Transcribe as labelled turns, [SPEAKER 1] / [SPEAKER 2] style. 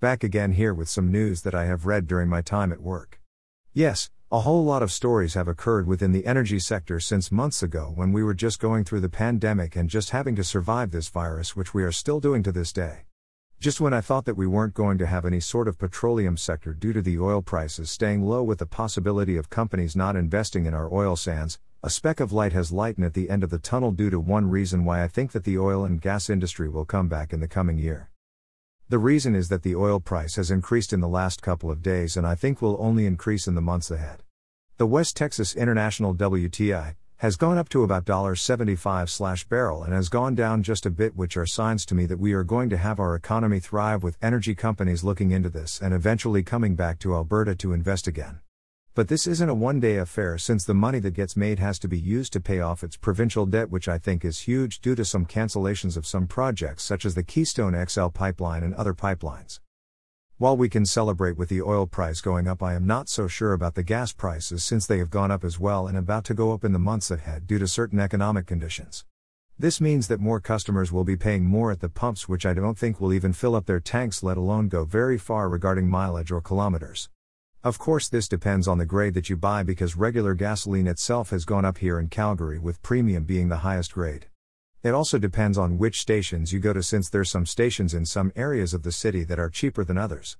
[SPEAKER 1] Back again here with some news that I have read during my time at work. Yes, a whole lot of stories have occurred within the energy sector since months ago when we were just going through the pandemic and just having to survive this virus, which we are still doing to this day. Just when I thought that we weren't going to have any sort of petroleum sector due to the oil prices staying low with the possibility of companies not investing in our oil sands, a speck of light has lightened at the end of the tunnel due to one reason why I think that the oil and gas industry will come back in the coming year. The reason is that the oil price has increased in the last couple of days and I think will only increase in the months ahead. The West Texas International WTI, has gone up to about $75 slash barrel and has gone down just a bit, which are signs to me that we are going to have our economy thrive with energy companies looking into this and eventually coming back to Alberta to invest again. But this isn't a one day affair since the money that gets made has to be used to pay off its provincial debt, which I think is huge due to some cancellations of some projects such as the Keystone XL pipeline and other pipelines. While we can celebrate with the oil price going up, I am not so sure about the gas prices since they have gone up as well and about to go up in the months ahead due to certain economic conditions. This means that more customers will be paying more at the pumps, which I don't think will even fill up their tanks, let alone go very far regarding mileage or kilometers. Of course, this depends on the grade that you buy because regular gasoline itself has gone up here in Calgary, with premium being the highest grade. It also depends on which stations you go to since there's some stations in some areas of the city that are cheaper than others.